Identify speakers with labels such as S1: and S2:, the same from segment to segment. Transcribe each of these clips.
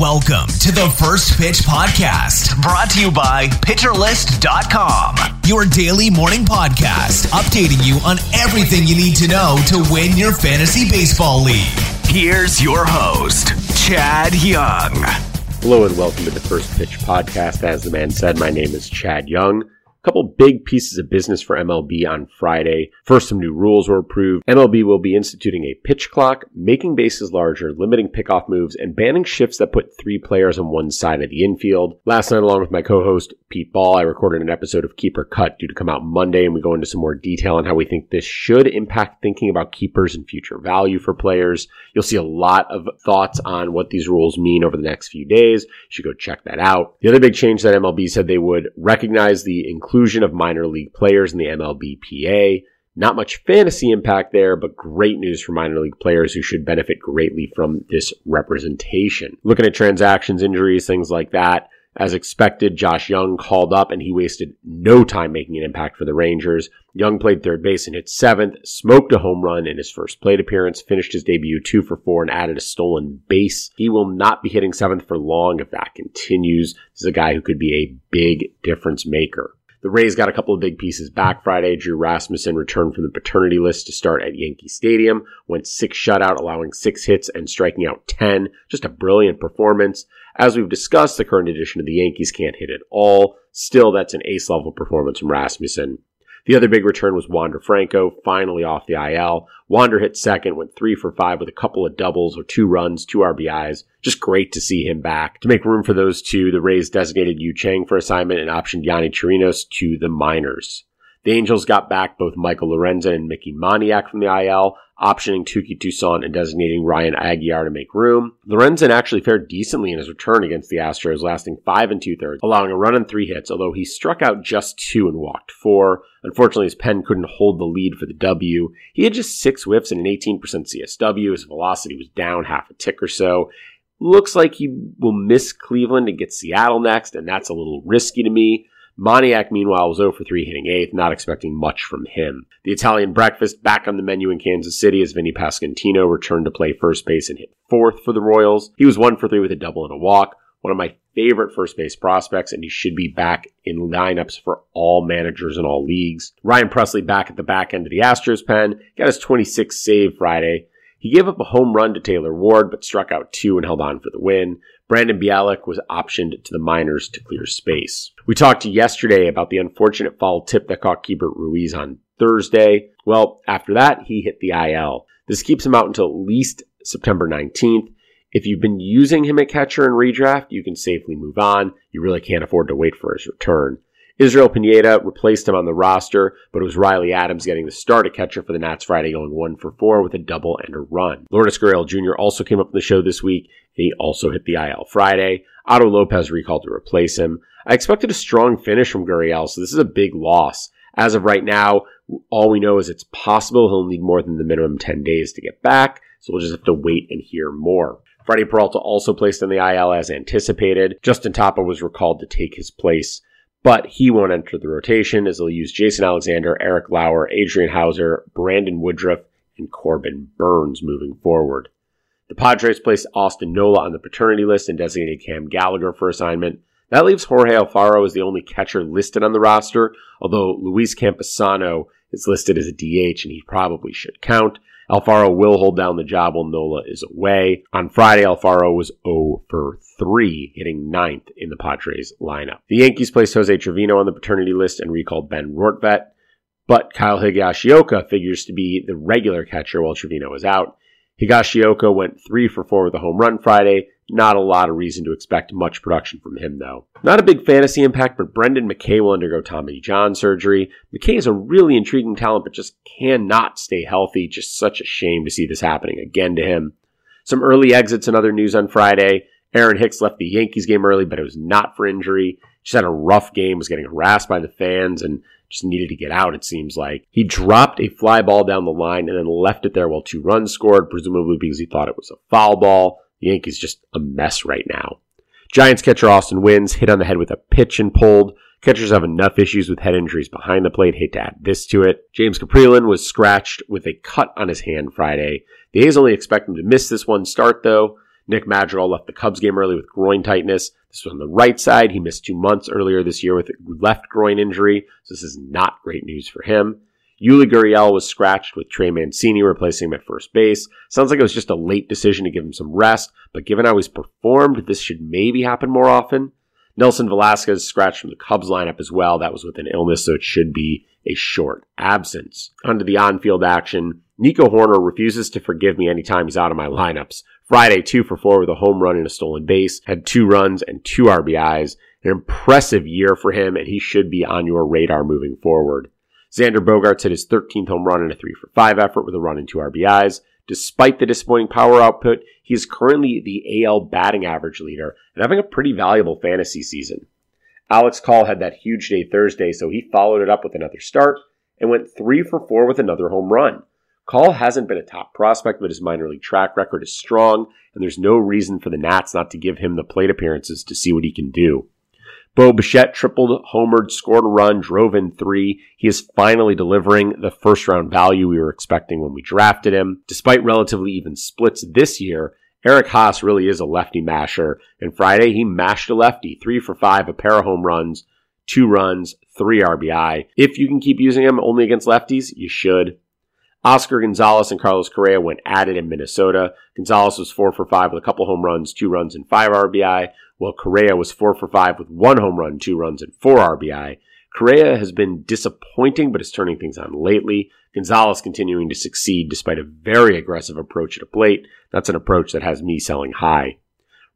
S1: Welcome to the First Pitch Podcast, brought to you by PitcherList.com, your daily morning podcast, updating you on everything you need to know to win your fantasy baseball league. Here's your host, Chad Young.
S2: Hello and welcome to the First Pitch Podcast. As the man said, my name is Chad Young couple big pieces of business for MLB on Friday. First, some new rules were approved. MLB will be instituting a pitch clock, making bases larger, limiting pickoff moves, and banning shifts that put three players on one side of the infield. Last night, along with my co-host Pete Ball, I recorded an episode of Keeper Cut due to come out Monday, and we go into some more detail on how we think this should impact thinking about keepers and future value for players. You'll see a lot of thoughts on what these rules mean over the next few days. You should go check that out. The other big change that MLB said they would recognize the inclusion inclusion of minor league players in the MLBPA. Not much fantasy impact there, but great news for minor league players who should benefit greatly from this representation. Looking at transactions, injuries, things like that. As expected, Josh Jung called up and he wasted no time making an impact for the Rangers. Jung played third base and hit seventh, smoked a home run in his first plate appearance, finished his debut two for four and added a stolen base. He will not be hitting seventh for long if that continues. This is a guy who could be a big difference maker. The Rays got a couple of big pieces back Friday. Drew Rasmussen returned from the paternity list to start at Yankee Stadium, went six shutout, allowing six hits and striking out 10. Just a brilliant performance. As we've discussed, the current edition of the Yankees can't hit at all. Still, that's an ace level performance from Rasmussen. The other big return was Wander Franco, finally off the IL. Wander hit second, went three for five with a couple of doubles or two runs, two RBIs. Just great to see him back. To make room for those two, the Rays designated Yu Chang for assignment and optioned Yonny Chirinos to the minors. The Angels got back both Michael Lorenzen and Mickey Moniak from the IL, optioning Touki Toussaint and designating Ryan Aguilar to make room. Lorenzen actually fared decently in his return against the Astros, lasting five and two thirds, allowing a run and three hits, although he struck out just two and walked four. Unfortunately, his pen couldn't hold the lead for the W. He had just six whiffs and an 18% CSW. His velocity was down half a tick or so. Looks like he will miss Cleveland and get Seattle next, and that's a little risky to me. Moniak, meanwhile, was 0 for 3 hitting eighth, not expecting much from him. The Italian breakfast back on the menu in Kansas City as Vinny Pasquantino returned to play first base and hit fourth for the Royals. He was 1 for 3 with a double and a walk. One of my favorite first base prospects, and he should be back in lineups for all managers in all leagues. Ryan Pressly back at the back end of the Astros pen, got his 26th save Friday. He gave up a home run to Taylor Ward, but struck out two and held on for the win. Brandon Bielak was optioned to the minors to clear space. We talked yesterday about the unfortunate foul tip that caught Keibert Ruiz on Thursday. Well, after that, he hit the IL. This keeps him out until at least September 19th. If you've been using him at catcher and redraft, you can safely move on. You really can't afford to wait for his return. Israel Pineda replaced him on the roster, but it was Riley Adams getting the start at catcher for the Nats Friday, going one for four with a double and a run. Lourdes Gurriel Jr. also came up in the show this week, he also hit the IL Friday. Otto Lopez recalled to replace him. I expected a strong finish from Gurriel, so this is a big loss. As of right now, all we know is it's possible he'll need more than the minimum 10 days to get back, so we'll just have to wait and hear more. Freddie Peralta also placed in the IL as anticipated. Justin Topa was recalled to take his place but he won't enter the rotation as they'll use Jason Alexander, Eric Lauer, Adrian Houser, Brandon Woodruff, and Corbin Burnes moving forward. The Padres placed Austin Nola on the paternity list and designated Cam Gallagher for assignment. That leaves Jorge Alfaro as the only catcher listed on the roster, although Luis Campusano is listed as a DH and he probably should count. Alfaro will hold down the job while Nola is away. On Friday, Alfaro was 0 for 3, hitting ninth in the Padres lineup. The Yankees placed Jose Trevino on the paternity list and recalled Ben Rortvedt, but Kyle Higashioka figures to be the regular catcher while Trevino is out. Higashioka went 3 for 4 with a home run Friday, not a lot of reason to expect much production from him, though. Not a big fantasy impact, but Brendan McKay will undergo Tommy John surgery. McKay is a really intriguing talent, but just cannot stay healthy. Just such a shame to see this happening again to him. Some early exits and other news on Friday. Aaron Hicks left the Yankees game early, but it was not for injury. Just had a rough game, was getting harassed by the fans, and just needed to get out, it seems like. He dropped a fly ball down the line and then left it there while two runs scored, presumably because he thought it was a foul ball. Yankees just a mess right now. Giants catcher Austin Wynns hit on the head with a pitch and pulled. Catchers have enough issues with head injuries behind the plate. Hate to add this to it. James Kaprielian was scratched with a cut on his hand Friday. The A's only expect him to miss this one start though. Nick Madrigal left the Cubs game early with groin tightness. This was on the right side. He missed two months earlier this year with a left groin injury, so this is not great news for him. Yuli Gurriel was scratched with Trey Mancini replacing him at first base. Sounds like it was just a late decision to give him some rest, but given how he's performed, this should maybe happen more often. Nelson Velasquez scratched from the Cubs lineup as well. That was with an illness, so it should be a short absence. Onto the on-field action. Nico Hoerner refuses to forgive me anytime he's out of my lineups. Friday, two for four with a home run and a stolen base, had two runs and two RBIs. An impressive year for him, and he should be on your radar moving forward. Xander Bogaerts hit his 13th home run in a 3 for 5 effort with a run and two RBIs. Despite the disappointing power output, he is currently the AL batting average leader and having a pretty valuable fantasy season. Alex Call had that huge day Thursday, so he followed it up with another start and went 3 for 4 with another home run. Call hasn't been a top prospect, but his minor league track record is strong, and there's no reason for the Nats not to give him the plate appearances to see what he can do. Bo Bichette tripled, homered, scored a run, drove in three. He is finally delivering the first round value we were expecting when we drafted him. Despite relatively even splits this year, Eric Haase really is a lefty masher. And Friday, he mashed a lefty, three for five, a pair of home runs, two runs, three RBI. If you can keep using him only against lefties, you should. Oscar Gonzalez and Carlos Correa went at it in Minnesota. Gonzalez was four for five with a couple home runs, two runs, and five RBI, while Correa was four for five with one home run, two runs, and four RBI. Correa has been disappointing, but is turning things on lately. Gonzalez continuing to succeed despite a very aggressive approach at a plate. That's an approach that has me selling high.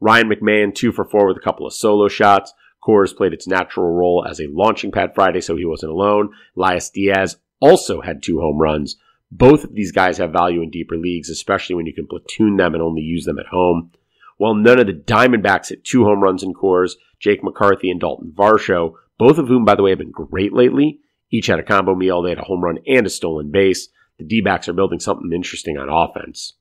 S2: Ryan McMahon, two for four with a couple of solo shots. Coors played its natural role as a launching pad Friday, so he wasn't alone. Elias Diaz also had two home runs. Both of these guys have value in deeper leagues, especially when you can platoon them and only use them at home. While none of the Diamondbacks hit two home runs in Coors, Jake McCarthy and Dalton Varsho, both of whom, by the way, have been great lately, each had a combo meal. They had a home run and a stolen base. The D backs are building something interesting on offense.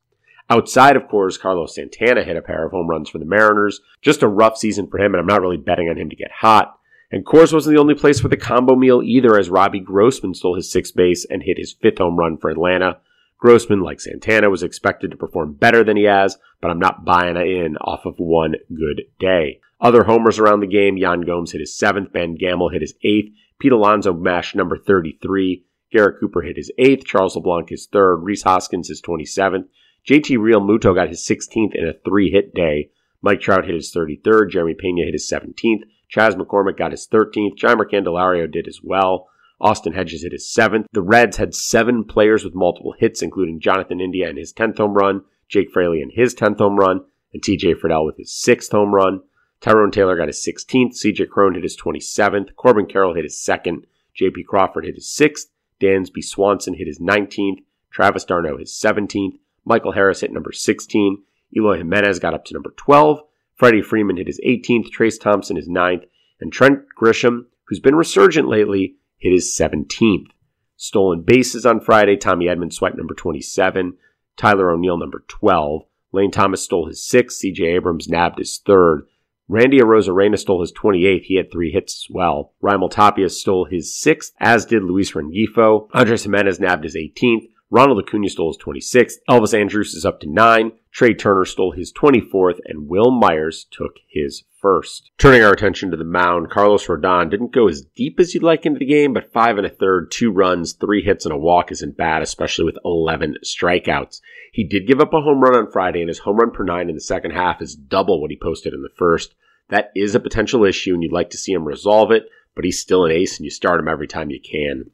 S2: Outside of Coors, Carlos Santana hit a pair of home runs for the Mariners. Just a rough season for him, and I'm not really betting on him to get hot. And Coors wasn't the only place for the combo meal either, as Robbie Grossman stole his sixth base and hit his fifth home run for Atlanta. Grossman, like Santana, was expected to perform better than he has, but I'm not buying it in off of one good day. Other homers around the game, Yan Gomes hit his seventh, Ben Gamel hit his eighth, Pete Alonso mashed number 33, Garrett Cooper hit his eighth, Charles LeBlanc his third, Rhys Hoskins his 27th, JT Realmuto got his 16th in a three hit day, Mike Trout hit his 33rd, Jeremy Pena hit his 17th, Chas McCormick got his 13th. Jeimer Candelario did as well. Austin Hedges hit his 7th. The Reds had seven players with multiple hits, including Jonathan India and his 10th home run, Jake Fraley and his 10th home run, and TJ Friedl with his 6th home run. Tyrone Taylor got his 16th. CJ Cron hit his 27th. Corbin Carroll hit his 2nd. JP Crawford hit his 6th. Dansby Swanson hit his 19th. Travis d'Arnaud his 17th. Michael Harris hit number 16. Eloy Jimenez got up to number 12. Freddie Freeman hit his 18th, Trayce Thompson his 9th, and Trent Grisham, who's been resurgent lately, hit his 17th. Stolen bases on Friday, Tommy Edman swiped number 27, Tyler O'Neill number 12, Lane Thomas stole his 6th, CJ Abrams nabbed his 3rd, Randy Arozarena stole his 28th. He had three hits as well. Raimel Tapia stole his 6th, as did Luis Rengifo. Andres Gimenez nabbed his 18th. Ronald Acuna stole his 26th. Elvis Andrus is up to 9. Trea Turner stole his 24th, and Wil Myers took his first. Turning our attention to the mound, Carlos Rodon didn't go as deep as you'd like into the game, but five and a third, two runs, three hits, and a walk isn't bad, especially with 11 strikeouts. He did give up a home run on Friday, and his home run per nine in the second half is double what he posted in the first. That is a potential issue, and you'd like to see him resolve it, but he's still an ace, and you start him every time you can.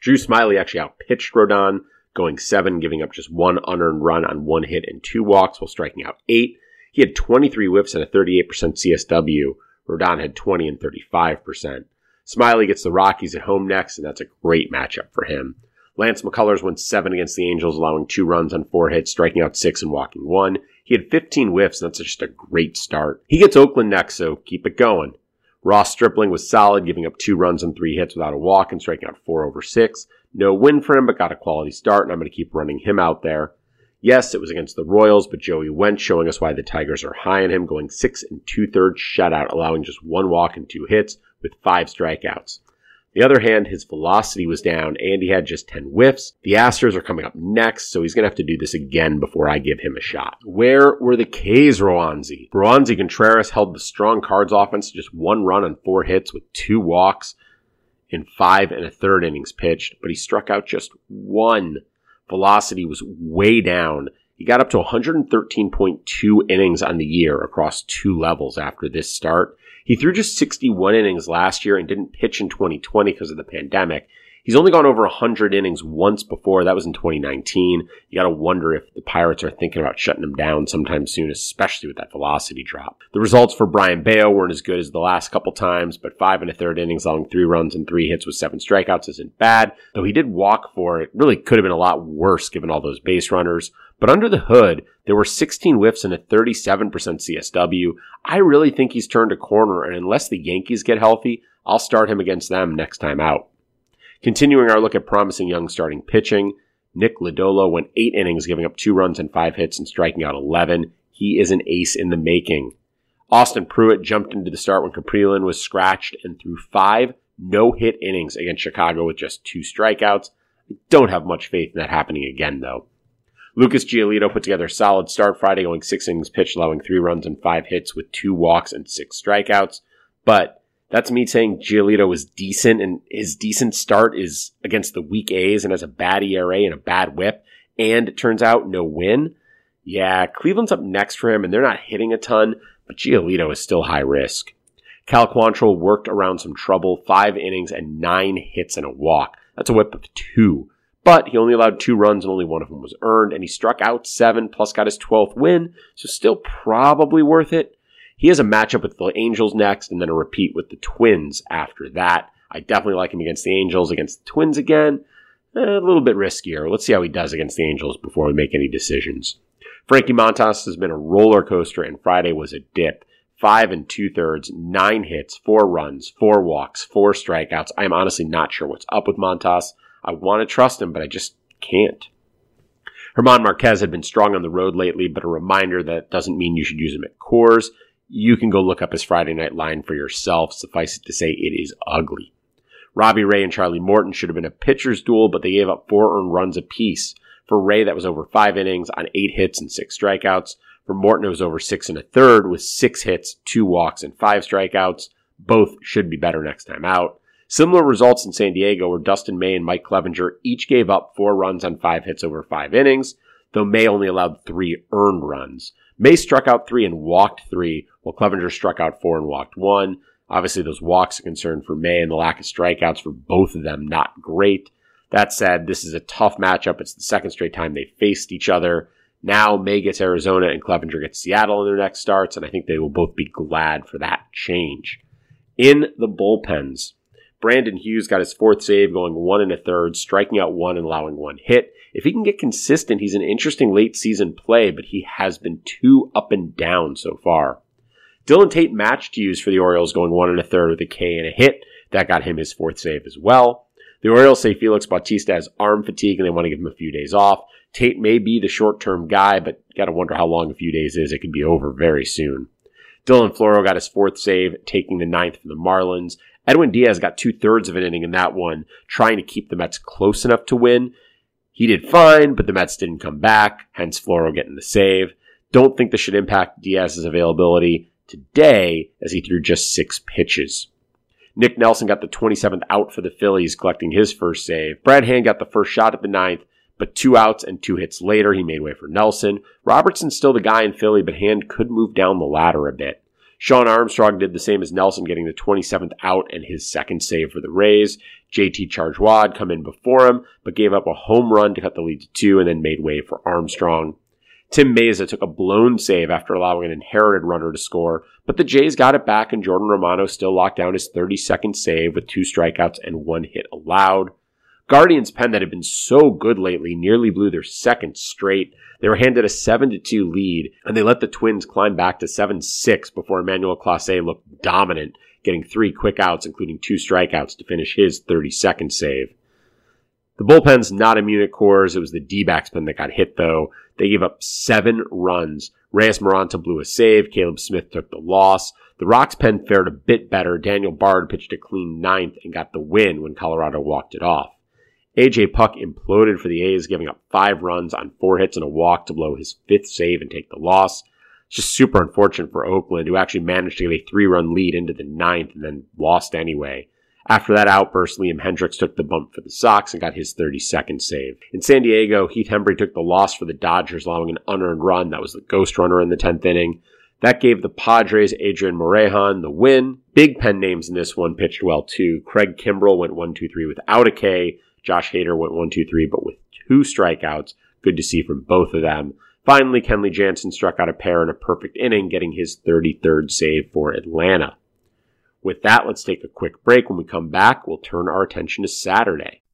S2: Drew Smyly actually outpitched Rodon going seven, giving up just one unearned run on one hit and two walks while striking out eight. He had 23 whiffs and a 38% CSW. Rodon had 20 and 35%. Smyly gets the Rockies at home next, and that's a great matchup for him. Lance McCullers went seven against the Angels, allowing two runs on four hits, striking out six and walking one. He had 15 whiffs, and that's just a great start. He gets Oakland next, so keep it going. Ross Stripling was solid, giving up two runs on three hits without a walk and striking out four over six. No win for him, but got a quality start, and I'm going to keep running him out there. Yes, it was against the Royals, but Joey Wentz showing us why the Tigers are high on him, going six and two thirds shutout, allowing just one walk and two hits with five strikeouts. On the other hand, his velocity was down and he had just 10 whiffs. The Astros are coming up next, so he's going to have to do this again before I give him a shot. Where were the K's, Roansy? Roansy Contreras held the strong cards offense to just one run on four hits with two walks in five and a third innings pitched, but he struck out just one. Velocity was way down. He got up to 113.2 innings on the year across two levels after this start. He threw just 61 innings last year and didn't pitch in 2020 because of the pandemic. He's only gone over 100 innings once before. That was in 2019. You got to wonder if the Pirates are thinking about shutting him down sometime soon, especially with that velocity drop. The results for Brayan Bello weren't as good as the last couple times, but five and a third innings, allowing three runs and three hits with seven strikeouts isn't bad. Though he did walk for it, really could have been a lot worse given all those base runners. But under the hood, there were 16 whiffs and a 37% CSW. I really think he's turned a corner, and unless the Yankees get healthy, I'll start him against them next time out. Continuing our look at promising young starting pitching, Nick Lodolo went eight innings, giving up two runs and five hits and striking out 11. He is an ace in the making. Austin Pruitt jumped into the start when Kaprielian was scratched and threw five no-hit innings against Chicago with just two strikeouts. I don't have much faith in that happening again, though. Lucas Giolito put together a solid start Friday, going six innings pitched, allowing three runs and five hits with two walks and six strikeouts. But that's me saying Giolito was decent, and his decent start is against the weak A's and has a bad ERA and a bad WHIP, and it turns out no win. Yeah, Cleveland's up next for him, and they're not hitting a ton, but Giolito is still high risk. Cal Quantrill worked around some trouble, five innings and nine hits and a walk. That's a WHIP of two. But he only allowed two runs and only one of them was earned, and he struck out seven, plus got his 12th win, so still probably worth it. He has a matchup with the Angels next and then a repeat with the Twins after that. I definitely like him against the Angels, against the Twins again. Eh, a little bit riskier. Let's see how he does against the Angels before we make any decisions. Frankie Montas has been a roller coaster, and Friday was a dip. Five and two thirds, nine hits, four runs, four walks, four strikeouts. I am honestly not sure what's up with Montas. I want to trust him, but I just can't. German Marquez had been strong on the road lately, but a reminder that doesn't mean you should use him at Coors you can go look up his Friday night line for yourself. Suffice it to say, it is ugly. Robbie Ray and Charlie Morton should have been a pitcher's duel, but they gave up four earned runs apiece. For Ray, that was over five innings on eight hits and six strikeouts. For Morton, it was over six and a third with six hits, two walks, and five strikeouts. Both should be better next time out. Similar results in San Diego where Dustin May and Mike Clevinger each gave up four runs on five hits over five innings, though May only allowed three earned runs. May struck out three and walked three, while Clevinger struck out four and walked one. Obviously, those walks are concerned for May and the lack of strikeouts for both of them, not great. That said, this is a tough matchup. It's the second straight time they faced each other. Now May gets Arizona and Clevinger gets Seattle in their next starts, and I think they will both be glad for that change. In the bullpens, Brandon Hughes got his fourth save, going one and a third, striking out one and allowing one hit. If he can get consistent, he's an interesting late season play, but he has been too up and down so far. Dylan Tate matched Hughes for the Orioles, going one and a third with a K and a hit. That got him his fourth save as well. The Orioles say Felix Bautista has arm fatigue and they want to give him a few days off. Tate may be the short term guy, but gotta wonder how long a few days is. It could be over very soon. Dylan Floro got his fourth save, taking the ninth for the Marlins. Edwin Diaz got two thirds of an inning in that one, trying to keep the Mets close enough to win. He did fine, but the Mets didn't come back, hence Floro getting the save. Don't think this should impact Diaz's availability today as he threw just six pitches. Nick Nelson got the 27th out for the Phillies, collecting his first save. Brad Hand got the first shot at the ninth, but two outs and two hits later, he made way for Nelson. Robertson's still the guy in Philly, but Hand could move down the ladder a bit. Shawn Armstrong did the same as Nelson, getting the 27th out and his second save for the Rays. JT Chargois come in before him, but gave up a home run to cut the lead to two and then made way for Armstrong. Tim Mayza took a blown save after allowing an inherited runner to score, but the Jays got it back and Jordan Romano still locked down his 32nd save with two strikeouts and one hit allowed. Guardians pen that had been so good lately nearly blew their second straight. They were handed a 7 2 lead, and they let the Twins climb back to 7 6 before Emmanuel Clase looked dominant, getting three quick outs, including two strikeouts, to finish his 32nd save. The bullpen's not immune at Coors. It was the D-backs pen that got hit, though. They gave up seven runs. Reyes Moronta blew a save. Caleb Smith took the loss. The Rocks pen fared a bit better. Daniel Bard pitched a clean ninth and got the win when Colorado walked it off. AJ Puk imploded for the A's, giving up five runs on four hits and a walk to blow his fifth save and take the loss. It's just super unfortunate for Oakland, who actually managed to get a three run lead into the ninth and then lost anyway. After that outburst, Liam Hendriks took the bump for the Sox and got his 32nd save. In San Diego, Heath Hembree took the loss for the Dodgers, allowing an unearned run. That was the ghost runner in the 10th inning. That gave the Padres Adrian Morejon the win. Big pen names in this one pitched well too. Craig Kimbrel went 1 2 3 without a K. Josh Hader went one, two, three, but with two strikeouts. Good to see from both of them. Finally, Kenley Jansen struck out a pair in a perfect inning, getting his 33rd save for Atlanta. With that, let's take a quick break. When we come back, we'll turn our attention to Saturday.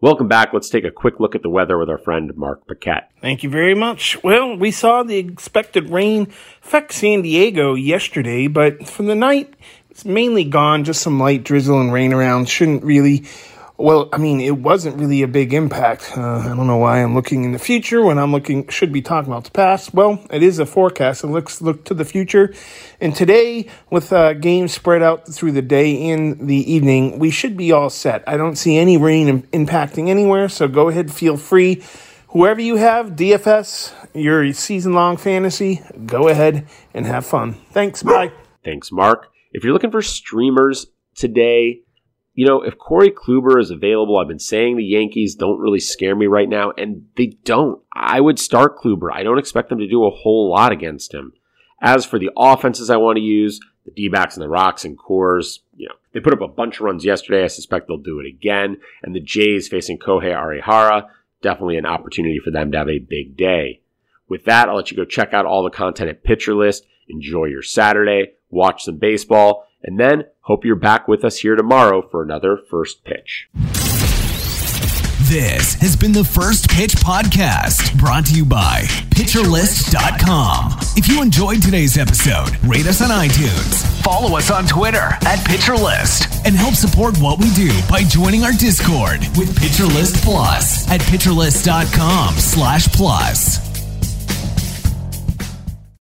S2: Welcome back. Let's take a quick look at the weather with our friend Mark Paquette.
S3: Thank you very much. Well, we saw the expected rain affect San Diego yesterday, but for the night, it's mainly gone. Just some light drizzle and rain around. Shouldn't really well, I mean, it wasn't really a big impact. Uh, I don't know why I'm looking in the future when I'm looking, should be talking about the past. Well, it is a forecast. It looks look to the future. And today, with uh, games spread out through the day and the evening, we should be all set. I don't see any rain impacting anywhere, so go ahead, feel free. Whoever you have, DFS, your season long fantasy, go ahead and have fun. Thanks. Bye.
S2: Thanks, Mark. If you're looking for streamers today, you know, if Corey Kluber is available, I've been saying the Yankees don't really scare me right now, and they don't. I would start Kluber. I don't expect them to do a whole lot against him. As for the offenses I want to use, the D-backs and the Rocks and Coors, you know, they put up a bunch of runs yesterday. I suspect they'll do it again. And the Jays facing Kohei Arihara, definitely an opportunity for them to have a big day. With that, I'll let you go check out all the content at Pitcher List. Enjoy your Saturday, watch some baseball, and then hope you're back with us here tomorrow for another first pitch.
S1: This has been the First Pitch Podcast, brought to you by PitcherList.com. If you enjoyed today's episode, rate us on iTunes, follow us on Twitter at PitcherList, and help support what we do by joining our Discord with PitcherList Plus at PitcherList.com slash plus.